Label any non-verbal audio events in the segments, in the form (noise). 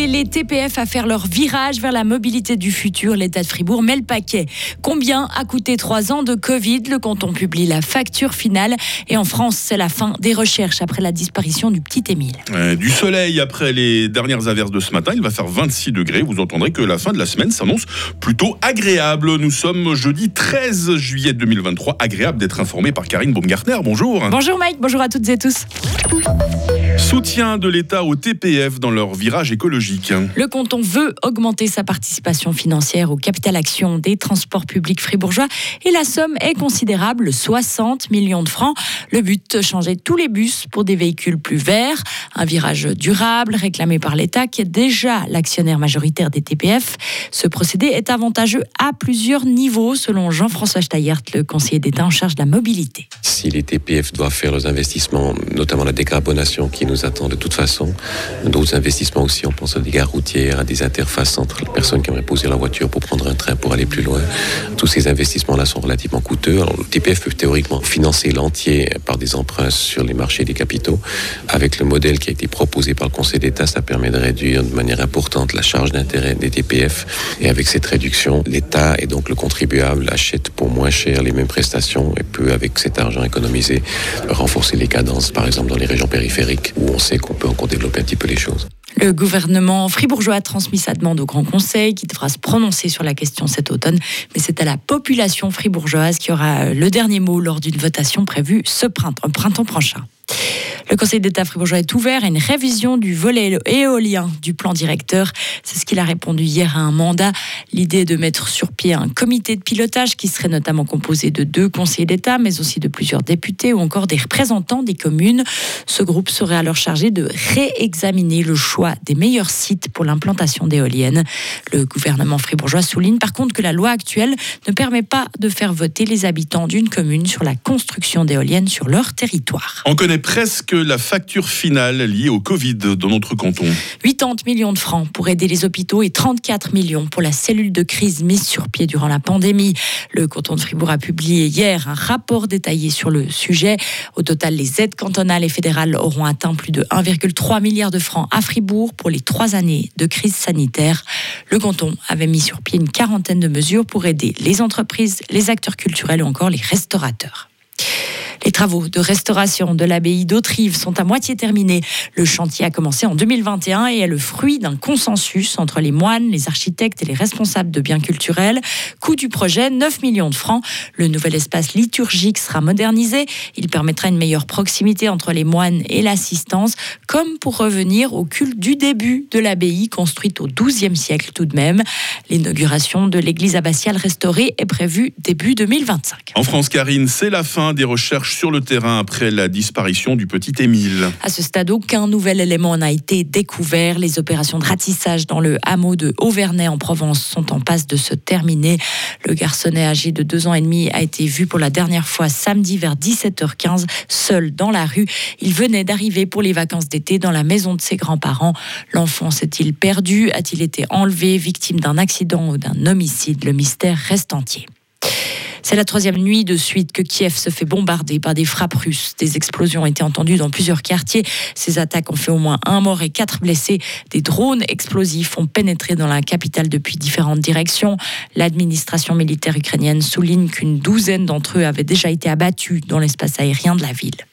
aider les TPF à faire leur virage vers la mobilité du futur, l'État de Fribourg met le paquet. Combien a coûté trois ans de Covid? Le canton publie la facture finale. Et en France, c'est la fin des recherches après la disparition du petit Émile. du soleil après les dernières averses de ce matin. Il va faire 26 degrés. Vous entendrez que la fin de la semaine s'annonce plutôt agréable. Nous sommes jeudi 13 juillet 2023. Agréable d'être informé par Karine Baumgartner. Bonjour. Bonjour Mike, bonjour à toutes et tous. Soutien de l'État au TPF dans leur virage écologique. Le canton veut augmenter sa participation financière au capital action des transports publics fribourgeois et la somme est considérable, 60 millions de francs. Le but, changer tous les bus pour des véhicules plus verts, un virage durable réclamé par l'État qui est déjà l'actionnaire majoritaire des TPF. Ce procédé est avantageux à plusieurs niveaux selon Jean-François Steyert, le conseiller d'État en charge de la mobilité. Si les TPF doivent faire leurs investissements, notamment la décarbonation qui nous attend de toute façon. D'autres investissements aussi, on pense à des gares routières, à des interfaces entre les personnes qui aimeraient poser leur voiture pour prendre un train pour aller plus loin. Tous ces investissements-là sont relativement coûteux. Le TPF peut théoriquement financer l'entier par des emprunts sur les marchés des capitaux. Avec le modèle qui a été proposé par le Conseil d'État, ça permet de réduire de manière importante la charge d'intérêt des TPF. Et avec cette réduction, l'État et donc le contribuable achètent pour moins cher les mêmes prestations et peut, avec cet argent économisé, renforcer les cadences, par exemple dans les régions périphériques où on sait qu'on peut encore développer un petit peu les choses. Le gouvernement fribourgeois a transmis sa demande au Grand Conseil qui devra se prononcer sur la question cet automne. Mais c'est à la population fribourgeoise qui aura le dernier mot lors d'une votation prévue ce printemps, printemps prochain. Le Conseil d'État fribourgeois est ouvert à une révision du volet éolien du plan directeur. C'est ce qu'il a répondu hier à un mandat. L'idée est de mettre sur pied un comité de pilotage qui serait notamment composé de deux conseillers d'État, mais aussi de plusieurs députés ou encore des représentants des communes. Ce groupe serait alors chargé de réexaminer le choix des meilleurs sites pour l'implantation d'éoliennes. Le gouvernement fribourgeois souligne par contre que la loi actuelle ne permet pas de faire voter les habitants d'une commune sur la construction d'éoliennes sur leur territoire. Presque la facture finale liée au Covid dans notre canton 80 millions de francs pour aider les hôpitaux et 34 millions pour la cellule de crise mise sur pied durant la pandémie. Le canton de Fribourg a publié hier un rapport détaillé sur le sujet. Au total, les aides cantonales et fédérales auront atteint plus de 1,3 milliard de francs à Fribourg pour les trois années de crise sanitaire. Le canton avait mis sur pied une quarantaine de mesures pour aider les entreprises, les acteurs culturels ou encore les restaurateurs. Les travaux de restauration de l'abbaye d'Autrive sont à moitié terminés. Le chantier a commencé en 2021 et est le fruit d'un consensus entre les moines, les architectes et les responsables de biens culturels. Coût du projet 9 millions de francs. Le nouvel espace liturgique sera modernisé. Il permettra une meilleure proximité entre les moines et l'assistance, comme pour revenir au culte du début de l'abbaye construite au XIIe siècle tout de même. L'inauguration de l'église abbatiale restaurée est prévue début 2025. En France, Karine, c'est la fin des recherches sur le terrain après la disparition du petit Émile. À ce stade, aucun nouvel élément n'a été découvert. Les opérations de ratissage dans le hameau de Auvernay en Provence sont en passe de se terminer. Le garçonnet âgé de deux ans et demi a été vu pour la dernière fois samedi vers 17h15, seul dans la rue. Il venait d'arriver pour les vacances d'été dans la maison de ses grands-parents. L'enfant s'est-il perdu? A-t-il été enlevé, victime d'un accident ou d'un homicide? Le mystère reste entier. C'est la troisième nuit de suite que Kiev se fait bombarder par des frappes russes. Des explosions ont été entendues dans plusieurs quartiers. Ces attaques ont fait au moins un mort et quatre blessés. Des drones explosifs ont pénétré dans la capitale depuis différentes directions. L'administration militaire ukrainienne souligne qu'une douzaine d'entre eux avaient déjà été abattus dans l'espace aérien de la ville.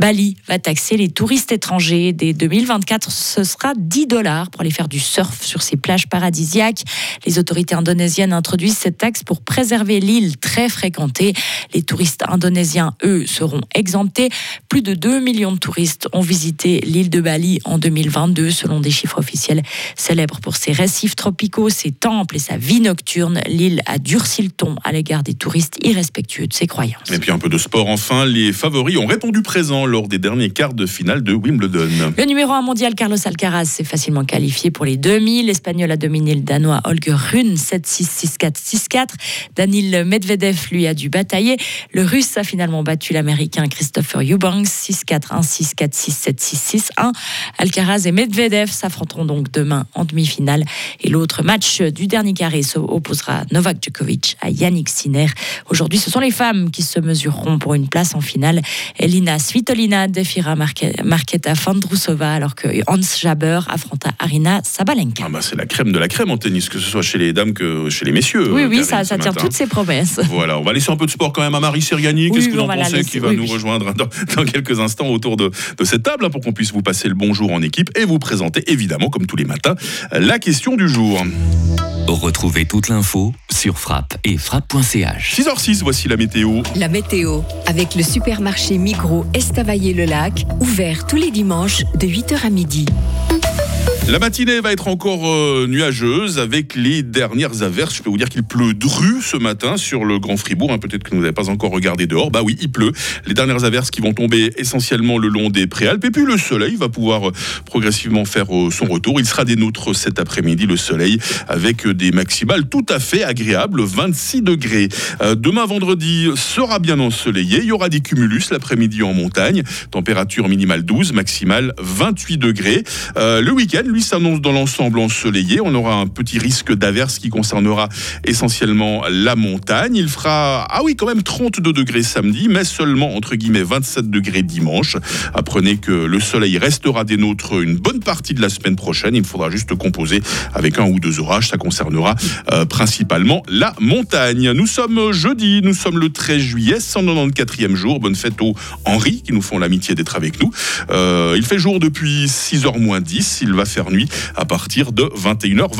Bali va taxer les touristes étrangers. Dès 2024, ce sera 10 dollars pour aller faire du surf sur ces plages paradisiaques. Les autorités indonésiennes introduisent cette taxe pour préserver l'île très fréquentée. Les touristes indonésiens, eux, seront exemptés. Plus de 2 millions de touristes ont visité l'île de Bali en 2022, selon des chiffres officiels. Célèbre pour ses récifs tropicaux, ses temples et sa vie nocturne, l'île a durci le ton à l'égard des touristes irrespectueux de ses croyances. Et puis un peu de sport enfin. Les favoris ont répondu présent lors des derniers quarts de finale de Wimbledon. Le numéro 1 mondial Carlos Alcaraz s'est facilement qualifié pour les demi. L'Espagnol a dominé le Danois Holger Rune 7-6, 6-4, 6-4. Danil Medvedev lui a dû batailler. Le Russe a finalement battu l'Américain Christopher Eubanks 6-4, 1-6, 4-6, 7-6, 6-1. Alcaraz et Medvedev s'affronteront donc demain en demi-finale. Et l'autre match du dernier carré opposera Novak Djokovic à Yannick Sinner. Aujourd'hui, ce sont les femmes qui se mesureront pour une place en finale. Elina Svitolina Svitolina défiera Marketa Fandrusova alors que Hans Jaber affronta Arina Sabalenka. Ah bah c'est la crème de la crème en tennis, que ce soit chez les dames que chez les messieurs. Oui, oui, ça, ça tient toutes ses promesses. (laughs) Voilà, on va laisser un peu de sport quand même à Marie Sergani. Qu'est-ce que vous en pensez qui va nous rejoindre dans, quelques instants autour de, de cette table hein, pour qu'on puisse vous passer le bonjour en équipe et vous présenter évidemment, comme tous les matins, la question du jour. Retrouvez toute l'info sur frappe et frappe.ch. 6h06, voici la météo. La météo, avec le supermarché Migros Estavayer-le-Lac, ouvert tous les dimanches de 8h à midi. La matinée va être encore euh, nuageuse avec les dernières averses. Je peux vous dire qu'il pleut dru ce matin sur le Grand Fribourg. Hein, peut-être que vous n'avez pas encore regardé dehors. Bah oui, il pleut. Les dernières averses qui vont tomber essentiellement le long des préalpes. Et puis le soleil va pouvoir euh, progressivement faire euh, son retour. Il sera des nôtres cet après-midi, le soleil, avec des maximales tout à fait agréables, 26 degrés. demain vendredi sera bien ensoleillé. Il y aura des cumulus l'après-midi en montagne. Température minimale 12, maximale 28 degrés. le week-end, lui, s'annonce dans l'ensemble ensoleillé. On aura un petit risque d'averse qui concernera essentiellement la montagne. Il fera, ah oui, quand même 32 degrés samedi, mais seulement entre guillemets 27 degrés dimanche. Apprenez que le soleil restera des nôtres une bonne partie de la semaine prochaine. Il faudra juste composer avec un ou deux orages. Ça concernera euh, principalement la montagne. Nous sommes jeudi, nous sommes le 13 juillet, 194e jour. Bonne fête aux Henri qui nous font l'amitié d'être avec nous. Euh, il fait jour depuis 6h moins 10. Il va faire nuit à partir de 21h.